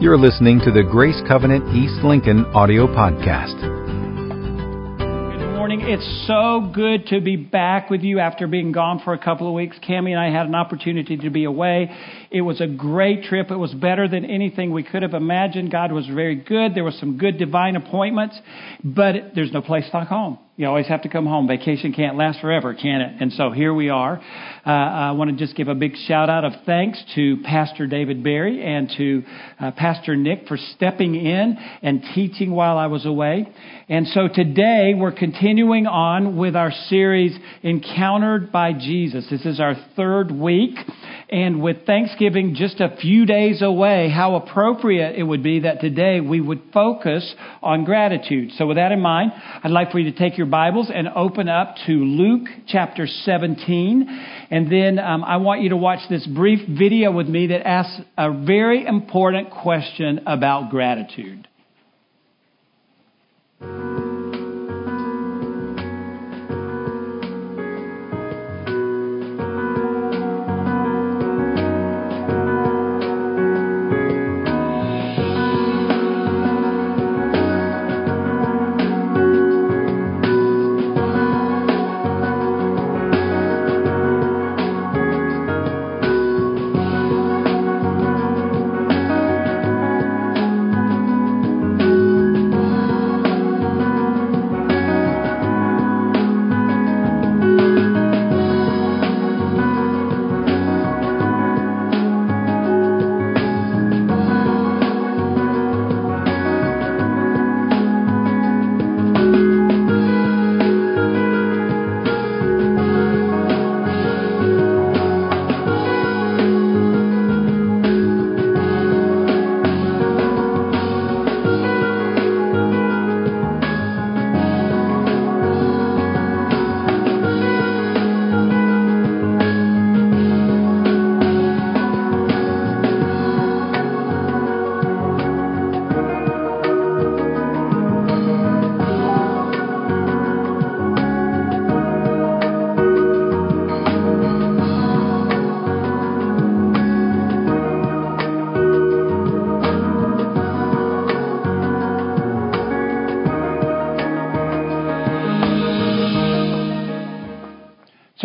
You're listening to the Grace Covenant East Lincoln audio podcast. Good morning. It's so good to be back with you after being gone for a couple of weeks. Cami and I had an opportunity to be away. It was a great trip. It was better than anything we could have imagined. God was very good. There were some good divine appointments, but there's no place like home. You always have to come home. Vacation can't last forever, can it? And so here we are. Uh, I want to just give a big shout out of thanks to Pastor David Barry and to uh, Pastor Nick for stepping in and teaching while I was away. And so today we're continuing on with our series Encountered by Jesus. This is our third week. And with Thanksgiving just a few days away, how appropriate it would be that today we would focus on gratitude. So with that in mind, I'd like for you to take your Bibles and open up to Luke chapter 17. And then um, I want you to watch this brief video with me that asks a very important question about gratitude.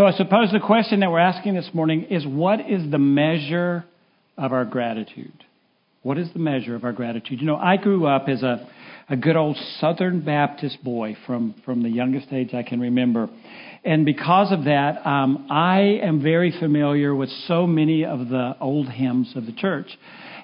So I suppose the question that we're asking this morning is what is the measure of our gratitude? What is the measure of our gratitude? You know, I grew up as a, a good old Southern Baptist boy from, from the youngest age I can remember. And because of that, um, I am very familiar with so many of the old hymns of the church.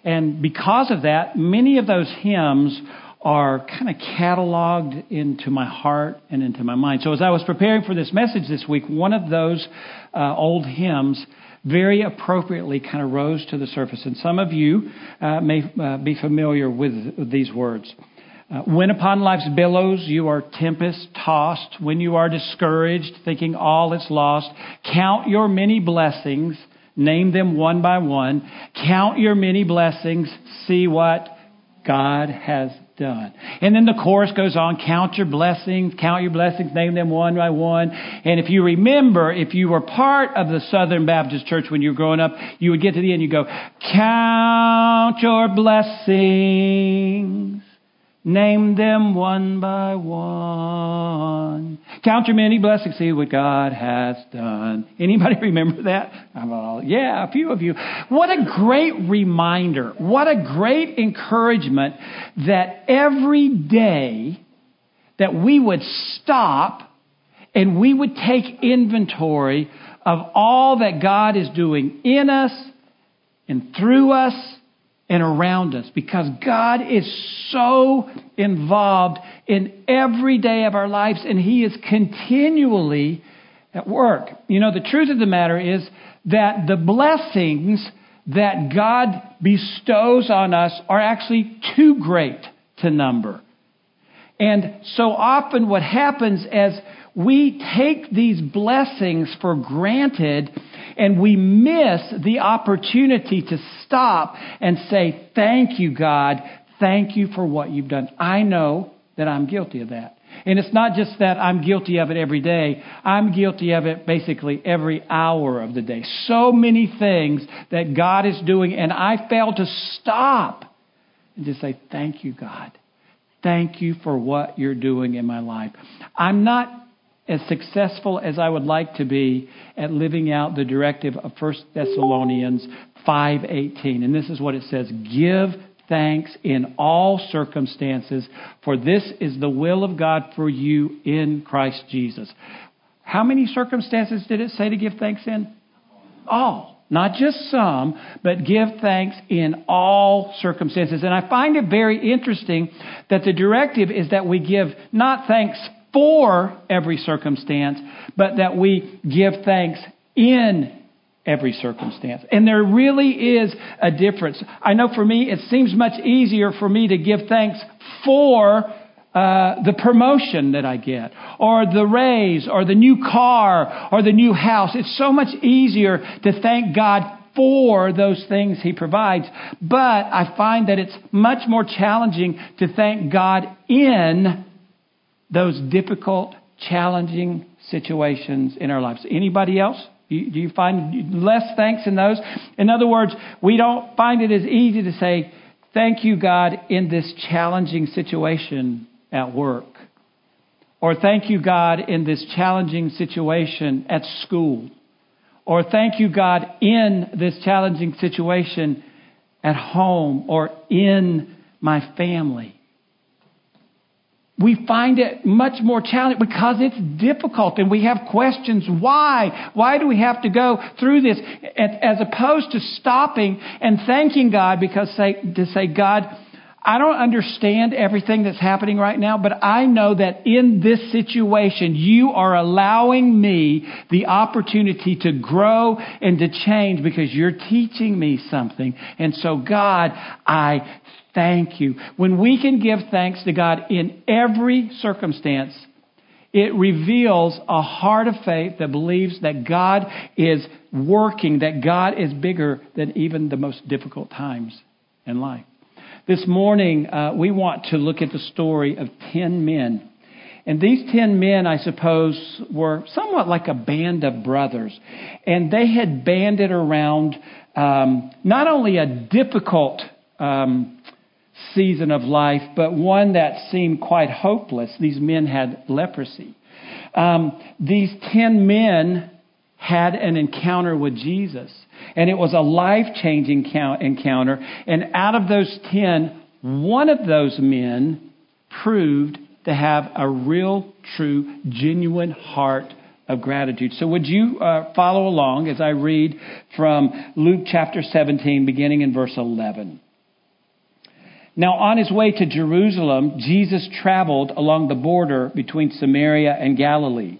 And because of that, many of those hymns are kind of cataloged into my heart and into my mind. So as I was preparing for this message this week, one of those uh, old hymns very appropriately kind of rose to the surface. And some of you uh, may uh, be familiar with these words. Uh, when upon life's billows you are tempest tossed, when you are discouraged, thinking all is lost, count your many blessings, name them one by one. Count your many blessings, see what God has done. And then the chorus goes on, count your blessings, count your blessings, name them one by one. And if you remember, if you were part of the Southern Baptist Church when you were growing up, you would get to the end, you go, count your blessings, Name them one by one. Count your many blessings, see what God has done. Anybody remember that? All, yeah, a few of you. What a great reminder. What a great encouragement that every day that we would stop and we would take inventory of all that God is doing in us and through us and around us because God is so involved in every day of our lives and He is continually at work. You know, the truth of the matter is that the blessings that God bestows on us are actually too great to number. And so often what happens as we take these blessings for granted and we miss the opportunity to stop and say, Thank you, God. Thank you for what you've done. I know that I'm guilty of that. And it's not just that I'm guilty of it every day. I'm guilty of it basically every hour of the day. So many things that God is doing, and I fail to stop and just say, Thank you, God. Thank you for what you're doing in my life. I'm not as successful as I would like to be at living out the directive of 1 Thessalonians 5:18. And this is what it says, "Give thanks in all circumstances, for this is the will of God for you in Christ Jesus." How many circumstances did it say to give thanks in? All. Not just some, but give thanks in all circumstances. And I find it very interesting that the directive is that we give not thanks for every circumstance, but that we give thanks in every circumstance. And there really is a difference. I know for me, it seems much easier for me to give thanks for uh, the promotion that I get, or the raise, or the new car, or the new house. It's so much easier to thank God for those things He provides. But I find that it's much more challenging to thank God in those difficult, challenging situations in our lives. Anybody else? Do you find less thanks in those? In other words, we don't find it as easy to say, Thank you, God, in this challenging situation at work. Or thank you, God, in this challenging situation at school. Or thank you, God, in this challenging situation at home or in my family. We find it much more challenging because it's difficult and we have questions. Why? Why do we have to go through this? As opposed to stopping and thanking God because say, to say, God, I don't understand everything that's happening right now, but I know that in this situation, you are allowing me the opportunity to grow and to change because you're teaching me something. And so, God, I thank you. When we can give thanks to God in every circumstance, it reveals a heart of faith that believes that God is working, that God is bigger than even the most difficult times in life. This morning, uh, we want to look at the story of 10 men. And these 10 men, I suppose, were somewhat like a band of brothers. And they had banded around um, not only a difficult um, season of life, but one that seemed quite hopeless. These men had leprosy. Um, these 10 men had an encounter with Jesus. And it was a life changing encounter. And out of those 10, one of those men proved to have a real, true, genuine heart of gratitude. So, would you uh, follow along as I read from Luke chapter 17, beginning in verse 11? Now, on his way to Jerusalem, Jesus traveled along the border between Samaria and Galilee.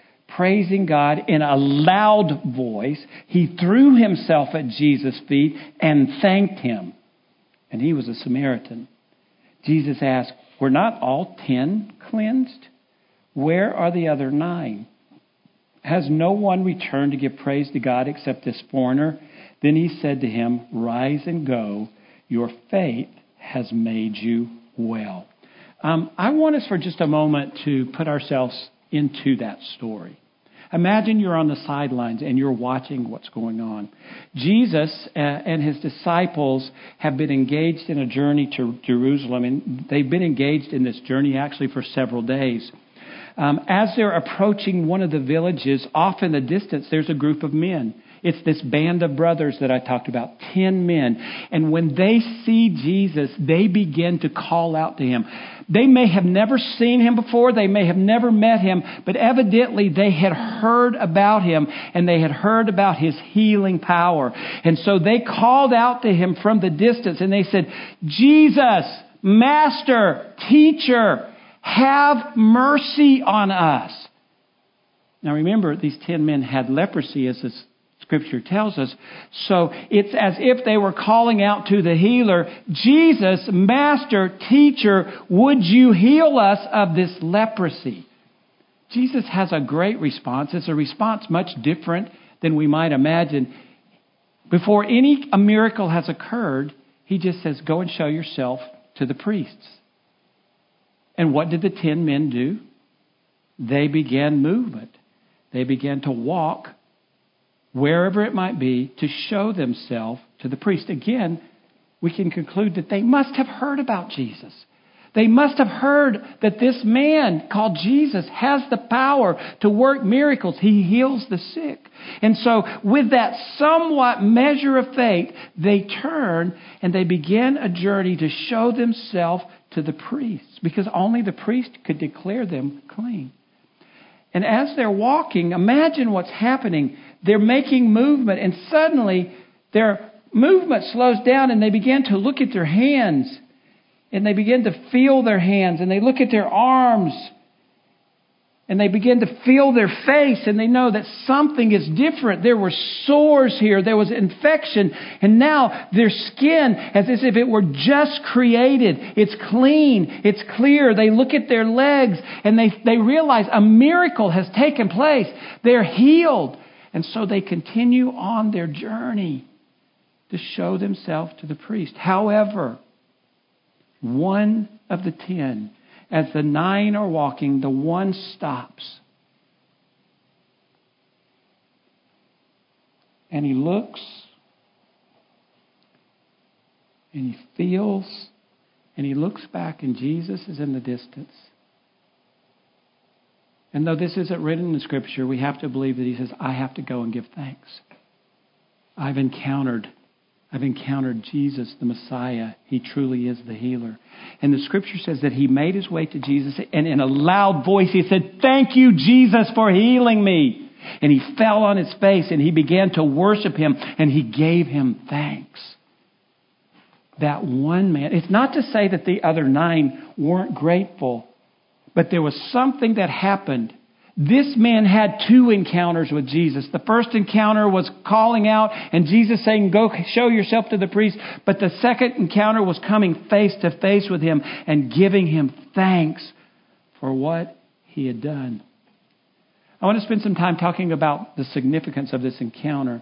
praising God in a loud voice. He threw himself at Jesus' feet and thanked him. And he was a Samaritan. Jesus asked, Were not all ten cleansed? Where are the other nine? Has no one returned to give praise to God except this foreigner? Then he said to him, Rise and go. Your faith has made you well. Um, I want us for just a moment to put ourselves into that story. Imagine you're on the sidelines and you're watching what's going on. Jesus uh, and his disciples have been engaged in a journey to Jerusalem, and they've been engaged in this journey actually for several days. Um, as they're approaching one of the villages, off in the distance, there's a group of men. It's this band of brothers that I talked about, 10 men. And when they see Jesus, they begin to call out to him. They may have never seen him before, they may have never met him, but evidently they had heard about him and they had heard about his healing power. And so they called out to him from the distance and they said, Jesus, Master, Teacher, have mercy on us. Now remember, these ten men had leprosy as Scripture tells us. So it's as if they were calling out to the healer, Jesus, Master, Teacher, would you heal us of this leprosy? Jesus has a great response. It's a response much different than we might imagine. Before any a miracle has occurred, he just says, Go and show yourself to the priests. And what did the ten men do? They began movement. They began to walk wherever it might be to show themselves to the priest. Again, we can conclude that they must have heard about Jesus. They must have heard that this man called Jesus has the power to work miracles. He heals the sick. And so, with that somewhat measure of faith, they turn and they begin a journey to show themselves to the priests because only the priest could declare them clean. And as they're walking, imagine what's happening. They're making movement, and suddenly their movement slows down and they begin to look at their hands and they begin to feel their hands and they look at their arms and they begin to feel their face and they know that something is different. There were sores here, there was infection, and now their skin, as if it were just created, it's clean, it's clear. They look at their legs and they, they realize a miracle has taken place. They're healed. And so they continue on their journey to show themselves to the priest. However, one of the ten. As the nine are walking, the one stops. And he looks and he feels and he looks back, and Jesus is in the distance. And though this isn't written in Scripture, we have to believe that he says, I have to go and give thanks. I've encountered I've encountered Jesus, the Messiah. He truly is the healer. And the scripture says that he made his way to Jesus and in a loud voice he said, Thank you, Jesus, for healing me. And he fell on his face and he began to worship him and he gave him thanks. That one man, it's not to say that the other nine weren't grateful, but there was something that happened this man had two encounters with Jesus. The first encounter was calling out and Jesus saying, Go show yourself to the priest. But the second encounter was coming face to face with him and giving him thanks for what he had done. I want to spend some time talking about the significance of this encounter.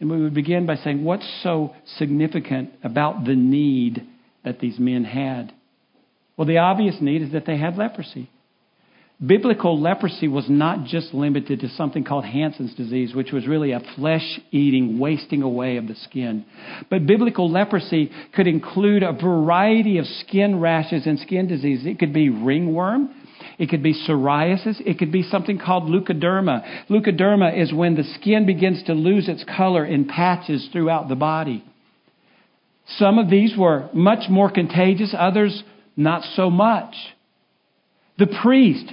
And we would begin by saying, What's so significant about the need that these men had? Well, the obvious need is that they had leprosy. Biblical leprosy was not just limited to something called Hansen's disease, which was really a flesh eating, wasting away of the skin. But biblical leprosy could include a variety of skin rashes and skin diseases. It could be ringworm. It could be psoriasis. It could be something called leukoderma. Leukoderma is when the skin begins to lose its color in patches throughout the body. Some of these were much more contagious, others not so much. The priest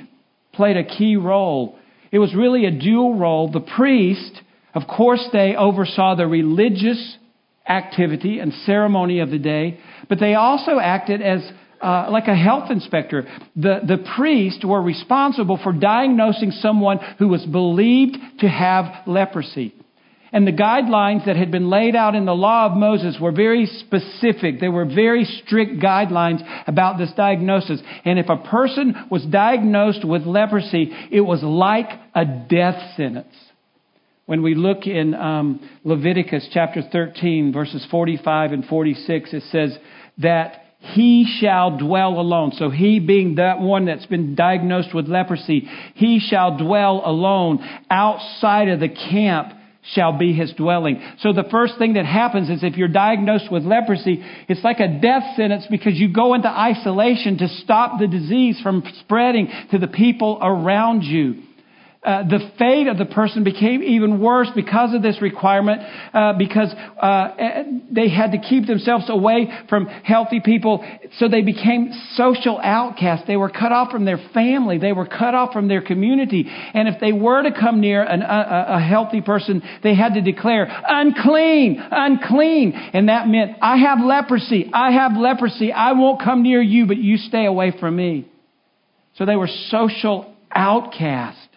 played a key role. It was really a dual role. The priest, of course, they oversaw the religious activity and ceremony of the day, but they also acted as uh, like a health inspector. The, the priests were responsible for diagnosing someone who was believed to have leprosy. And the guidelines that had been laid out in the law of Moses were very specific. They were very strict guidelines about this diagnosis. And if a person was diagnosed with leprosy, it was like a death sentence. When we look in um, Leviticus chapter 13, verses 45 and 46, it says that he shall dwell alone. So he being that one that's been diagnosed with leprosy, he shall dwell alone outside of the camp shall be his dwelling. So the first thing that happens is if you're diagnosed with leprosy, it's like a death sentence because you go into isolation to stop the disease from spreading to the people around you. Uh, the fate of the person became even worse because of this requirement, uh, because uh, they had to keep themselves away from healthy people, so they became social outcasts. They were cut off from their family, they were cut off from their community, and if they were to come near an, a, a healthy person, they had to declare unclean, unclean, and that meant I have leprosy, I have leprosy, I won't come near you, but you stay away from me. So they were social outcasts.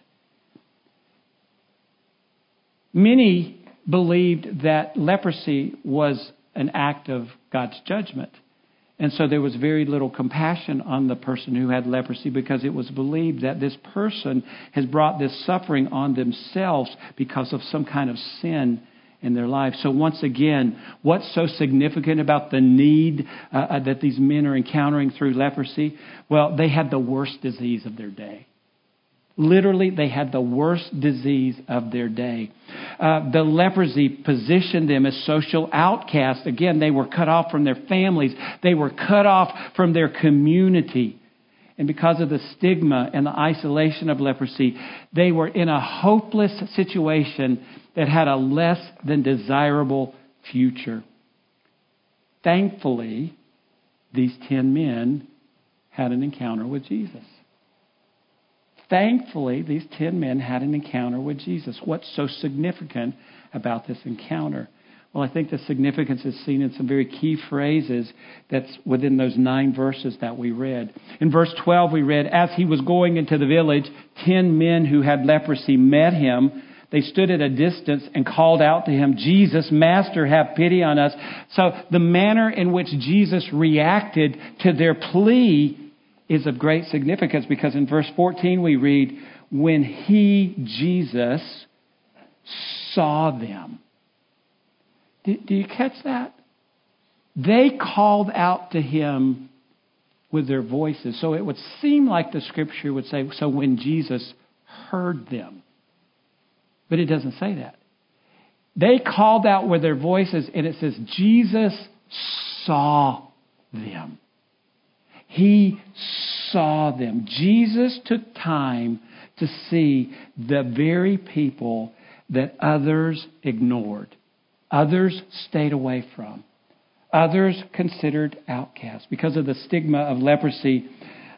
Many believed that leprosy was an act of God's judgment. And so there was very little compassion on the person who had leprosy because it was believed that this person has brought this suffering on themselves because of some kind of sin in their life. So, once again, what's so significant about the need uh, uh, that these men are encountering through leprosy? Well, they had the worst disease of their day. Literally, they had the worst disease of their day. Uh, the leprosy positioned them as social outcasts. Again, they were cut off from their families, they were cut off from their community. And because of the stigma and the isolation of leprosy, they were in a hopeless situation that had a less than desirable future. Thankfully, these ten men had an encounter with Jesus. Thankfully, these ten men had an encounter with Jesus. What's so significant about this encounter? Well, I think the significance is seen in some very key phrases that's within those nine verses that we read. In verse 12, we read, As he was going into the village, ten men who had leprosy met him. They stood at a distance and called out to him, Jesus, Master, have pity on us. So the manner in which Jesus reacted to their plea is of great significance because in verse 14 we read, When he, Jesus, saw them. Do, you catch that? They called out to him with their voices. So it would seem like the scripture would say, so when Jesus heard them. But it doesn't say that. They called out with their voices, and it says, Jesus saw them. He saw them. Jesus took time to see the very people that others ignored. Others stayed away from. Others considered outcasts. Because of the stigma of leprosy,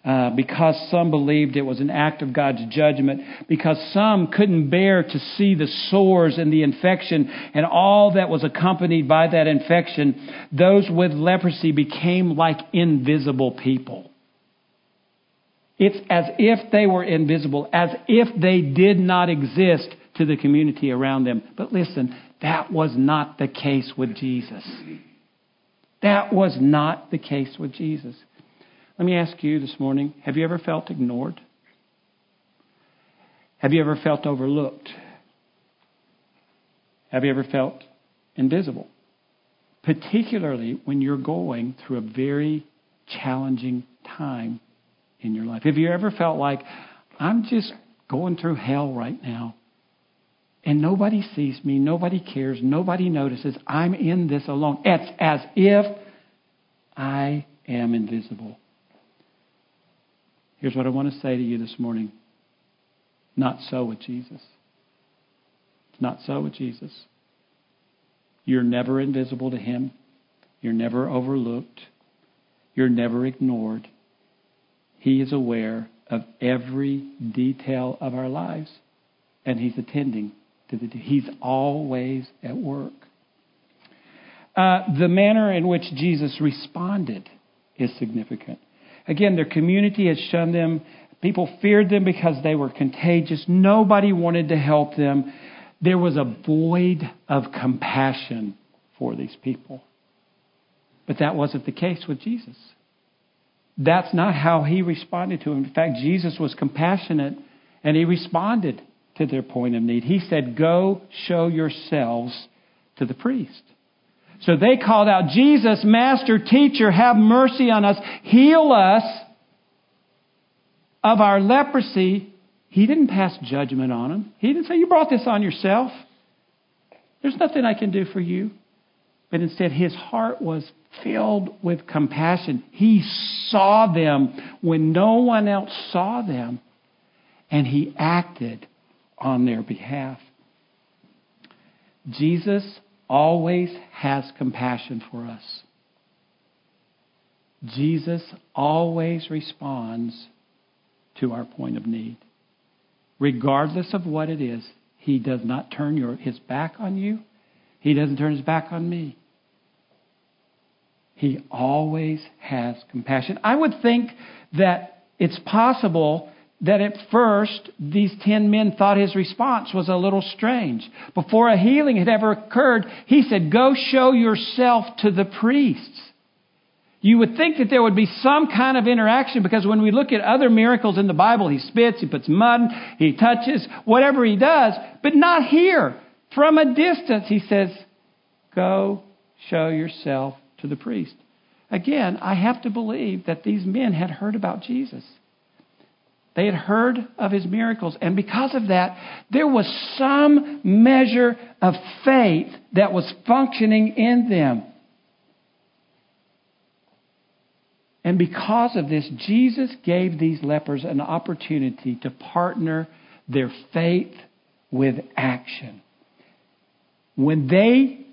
uh, because some believed it was an act of God's judgment, because some couldn't bear to see the sores and the infection and all that was accompanied by that infection, those with leprosy became like invisible people. It's as if they were invisible, as if they did not exist to the community around them. But listen, that was not the case with Jesus. That was not the case with Jesus. Let me ask you this morning have you ever felt ignored? Have you ever felt overlooked? Have you ever felt invisible? Particularly when you're going through a very challenging time in your life. Have you ever felt like, I'm just going through hell right now? and nobody sees me, nobody cares, nobody notices. I'm in this alone. It's as if I am invisible. Here's what I want to say to you this morning not so with Jesus. Not so with Jesus. You're never invisible to Him, you're never overlooked, you're never ignored. He is aware of every detail of our lives, and He's attending to the, he's always at work. Uh, the manner in which Jesus responded is significant. Again, their community had shunned them. People feared them because they were contagious. Nobody wanted to help them. There was a void of compassion for these people. But that wasn't the case with Jesus. That's not how he responded to them. In fact, Jesus was compassionate and he responded to their point of need. He said, Go show yourselves to the priest. So they called out, Jesus, Master, Teacher, have mercy on us, heal us of our leprosy. He didn't pass judgment on them. He didn't say, You brought this on yourself. There's nothing I can do for you. But instead, his heart was filled with compassion. He saw them when no one else saw them, and he acted on their behalf. Jesus always has compassion for us. Jesus always responds to our point of need. Regardless of what it is, he does not turn your, his back on you. He doesn't turn his back on me. He always has compassion. I would think that it's possible that at first these ten men thought his response was a little strange. Before a healing had ever occurred, he said, Go show yourself to the priests. You would think that there would be some kind of interaction because when we look at other miracles in the Bible, he spits, he puts mud, he touches, whatever he does, but not here. From a distance, he says, Go show yourself to the priest. Again, I have to believe that these men had heard about Jesus. They had heard of his miracles, and because of that, there was some measure of faith that was functioning in them. And because of this, Jesus gave these lepers an opportunity to partner their faith with action. When they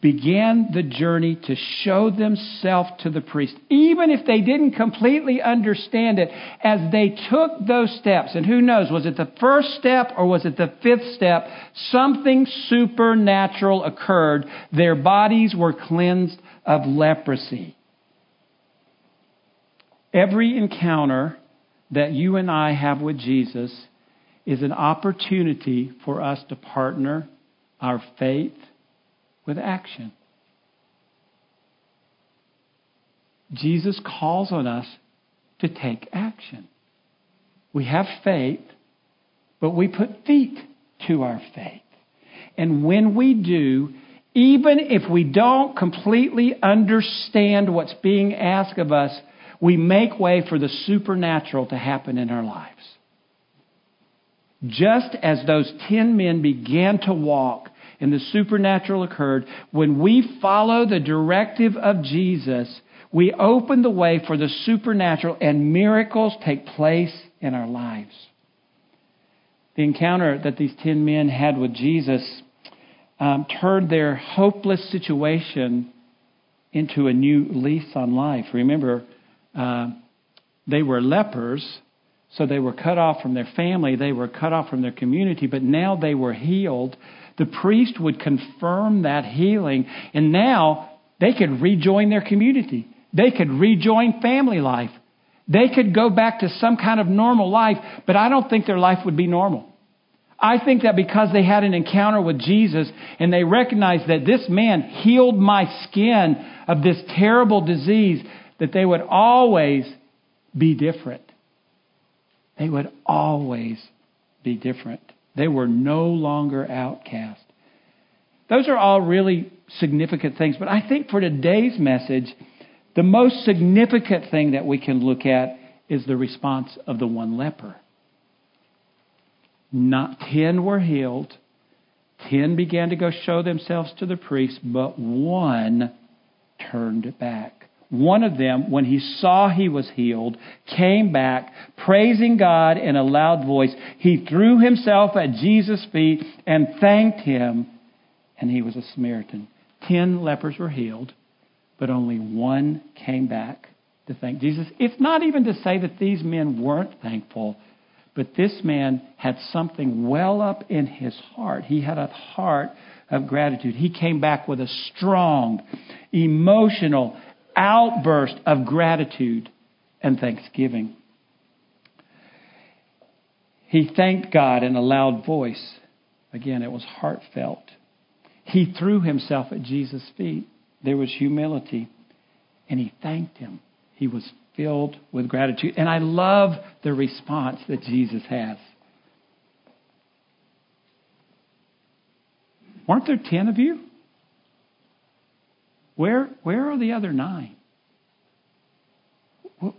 began the journey to show themselves to the priest, even if they didn't completely understand it, as they took those steps, and who knows, was it the first step or was it the fifth step? Something supernatural occurred. Their bodies were cleansed of leprosy. Every encounter that you and I have with Jesus is an opportunity for us to partner our faith with action. Jesus calls on us to take action. We have faith, but we put feet to our faith. And when we do, even if we don't completely understand what's being asked of us, we make way for the supernatural to happen in our lives. Just as those ten men began to walk and the supernatural occurred, when we follow the directive of Jesus, we open the way for the supernatural and miracles take place in our lives. The encounter that these ten men had with Jesus um, turned their hopeless situation into a new lease on life. Remember, uh, they were lepers, so they were cut off from their family, they were cut off from their community, but now they were healed the priest would confirm that healing, and now they could rejoin their community. They could rejoin family life. They could go back to some kind of normal life, but I don't think their life would be normal. I think that because they had an encounter with Jesus and they recognized that this man healed my skin of this terrible disease, that they would always be different. They would always be different. They were no longer outcast. Those are all really significant things, but I think for today's message, the most significant thing that we can look at is the response of the one leper. Not ten were healed. Ten began to go show themselves to the priest, but one turned back. One of them, when he saw he was healed, came back, praising God in a loud voice. He threw himself at Jesus' feet and thanked him, and he was a Samaritan. Ten lepers were healed, but only one came back to thank Jesus. It's not even to say that these men weren't thankful, but this man had something well up in his heart. He had a heart of gratitude. He came back with a strong, emotional, outburst of gratitude and thanksgiving. He thanked God in a loud voice. Again, it was heartfelt. He threw himself at Jesus' feet. There was humility. And he thanked him. He was filled with gratitude. And I love the response that Jesus has. Weren't there ten of you? Where, where are the other nine?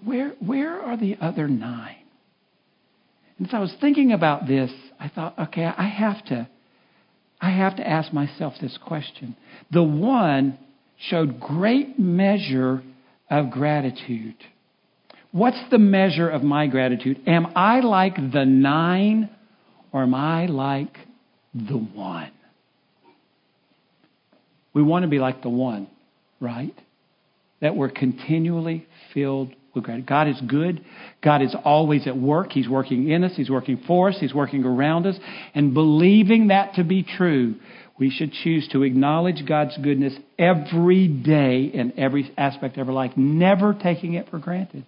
Where, where are the other nine? And as I was thinking about this, I thought, okay, I have to, I have to ask myself this question. The one showed great measure of gratitude. What's the measure of my gratitude? Am I like the nine or am I like the one? We want to be like the one right? That we're continually filled with gratitude. God is good. God is always at work. He's working in us. He's working for us. He's working around us. And believing that to be true, we should choose to acknowledge God's goodness every day in every aspect of our life, never taking it for granted.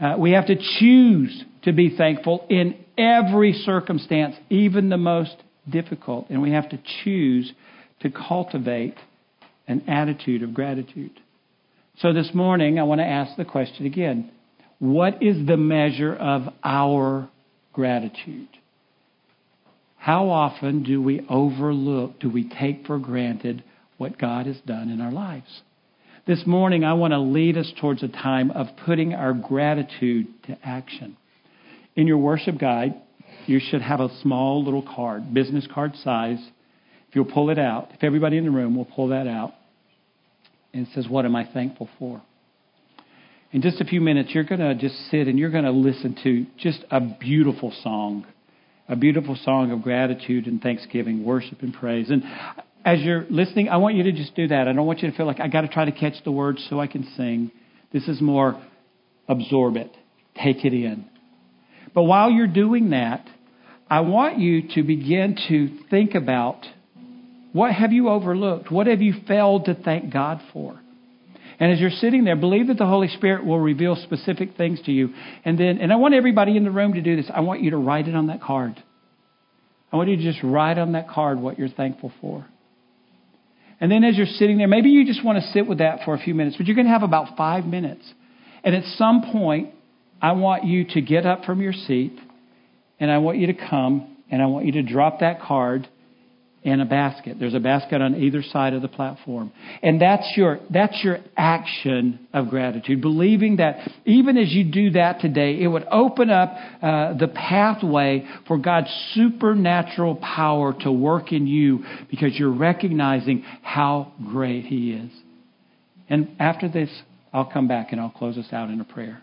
Uh, we have to choose to be thankful in every circumstance, even the most difficult. And we have to choose to cultivate an attitude of gratitude. So this morning, I want to ask the question again What is the measure of our gratitude? How often do we overlook, do we take for granted what God has done in our lives? This morning, I want to lead us towards a time of putting our gratitude to action. In your worship guide, you should have a small little card, business card size. You'll pull it out, if everybody in the room will pull that out, and says, What am I thankful for? In just a few minutes, you're going to just sit and you're going to listen to just a beautiful song, a beautiful song of gratitude and thanksgiving, worship and praise. And as you're listening, I want you to just do that. I don't want you to feel like I got to try to catch the words so I can sing. This is more absorb it, take it in. But while you're doing that, I want you to begin to think about what have you overlooked? What have you failed to thank God for? And as you're sitting there, believe that the Holy Spirit will reveal specific things to you. And then, and I want everybody in the room to do this. I want you to write it on that card. I want you to just write on that card what you're thankful for. And then as you're sitting there, maybe you just want to sit with that for a few minutes, but you're going to have about five minutes. And at some point, I want you to get up from your seat and I want you to come and I want you to drop that card in a basket. There's a basket on either side of the platform. And that's your, that's your action of gratitude. Believing that even as you do that today, it would open up uh, the pathway for God's supernatural power to work in you because you're recognizing how great He is. And after this, I'll come back and I'll close us out in a prayer.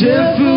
voice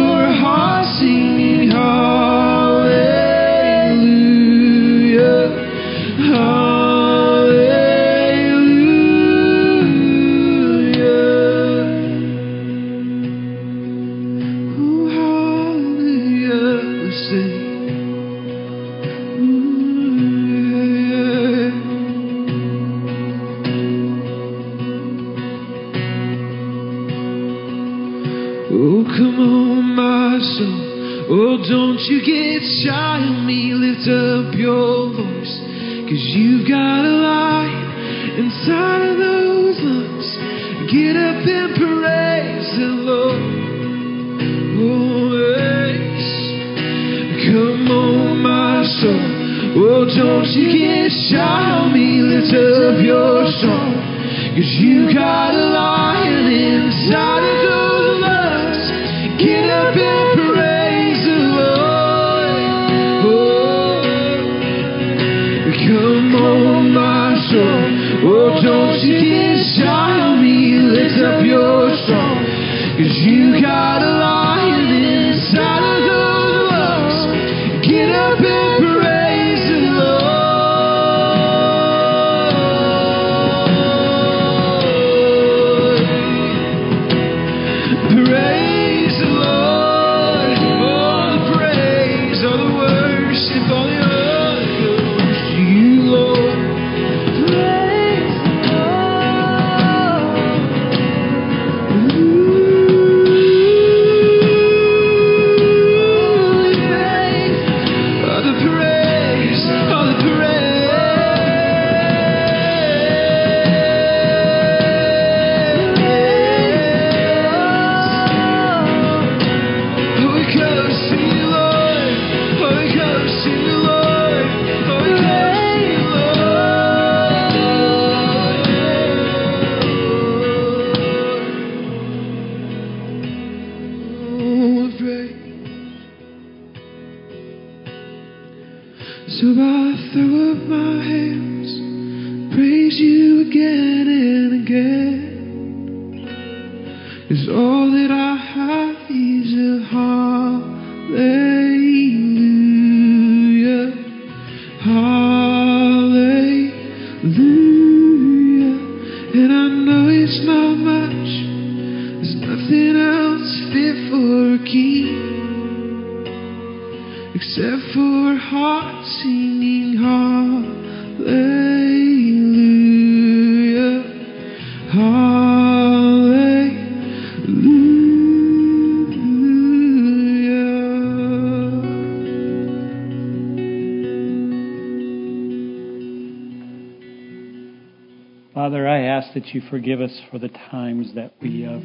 you forgive us for the times that we have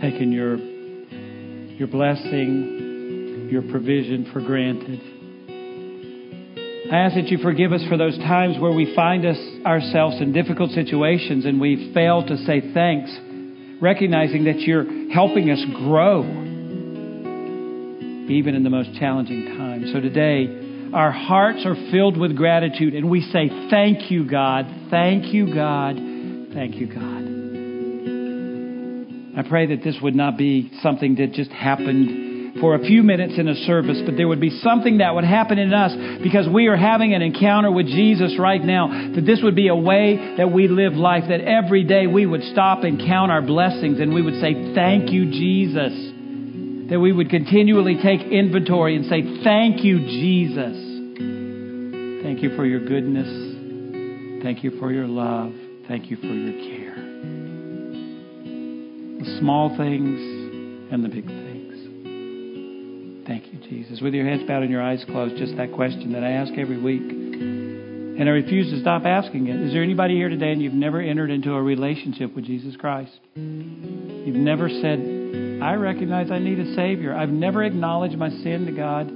taken your, your blessing, your provision for granted. I ask that you forgive us for those times where we find us ourselves in difficult situations and we fail to say thanks, recognizing that you're helping us grow even in the most challenging times. So today, our hearts are filled with gratitude and we say, Thank you, God. Thank you, God. Thank you, God. I pray that this would not be something that just happened for a few minutes in a service, but there would be something that would happen in us because we are having an encounter with Jesus right now. That this would be a way that we live life, that every day we would stop and count our blessings and we would say, Thank you, Jesus that we would continually take inventory and say, Thank you, Jesus. Thank you for your goodness. Thank you for your love. Thank you for your care. The small things and the big things. Thank you, Jesus. With your heads bowed and your eyes closed, just that question that I ask every week. And I refuse to stop asking it. Is there anybody here today and you've never entered into a relationship with Jesus Christ? You've never said, I recognize I need a Savior. I've never acknowledged my sin to God.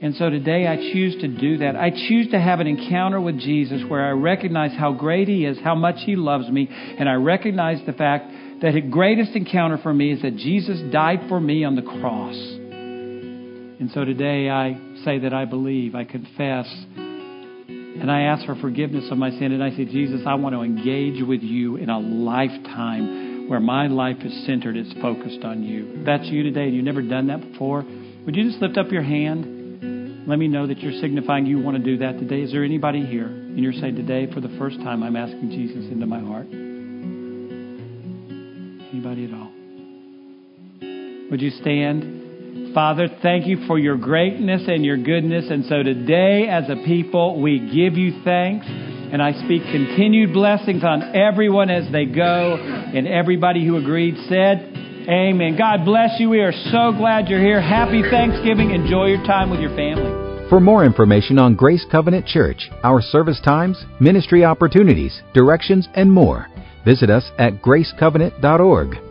And so today I choose to do that. I choose to have an encounter with Jesus where I recognize how great He is, how much He loves me, and I recognize the fact that the greatest encounter for me is that Jesus died for me on the cross. And so today I say that I believe, I confess, and I ask for forgiveness of my sin. And I say, Jesus, I want to engage with you in a lifetime where my life is centered, it's focused on you. If that's you today and you've never done that before, would you just lift up your hand? Let me know that you're signifying you want to do that today. Is there anybody here? And you're saying, today, for the first time, I'm asking Jesus into my heart. Anybody at all? Would you stand? Father, thank you for your greatness and your goodness. And so today, as a people, we give you thanks. And I speak continued blessings on everyone as they go. And everybody who agreed said, Amen. God bless you. We are so glad you're here. Happy Thanksgiving. Enjoy your time with your family. For more information on Grace Covenant Church, our service times, ministry opportunities, directions, and more, visit us at gracecovenant.org.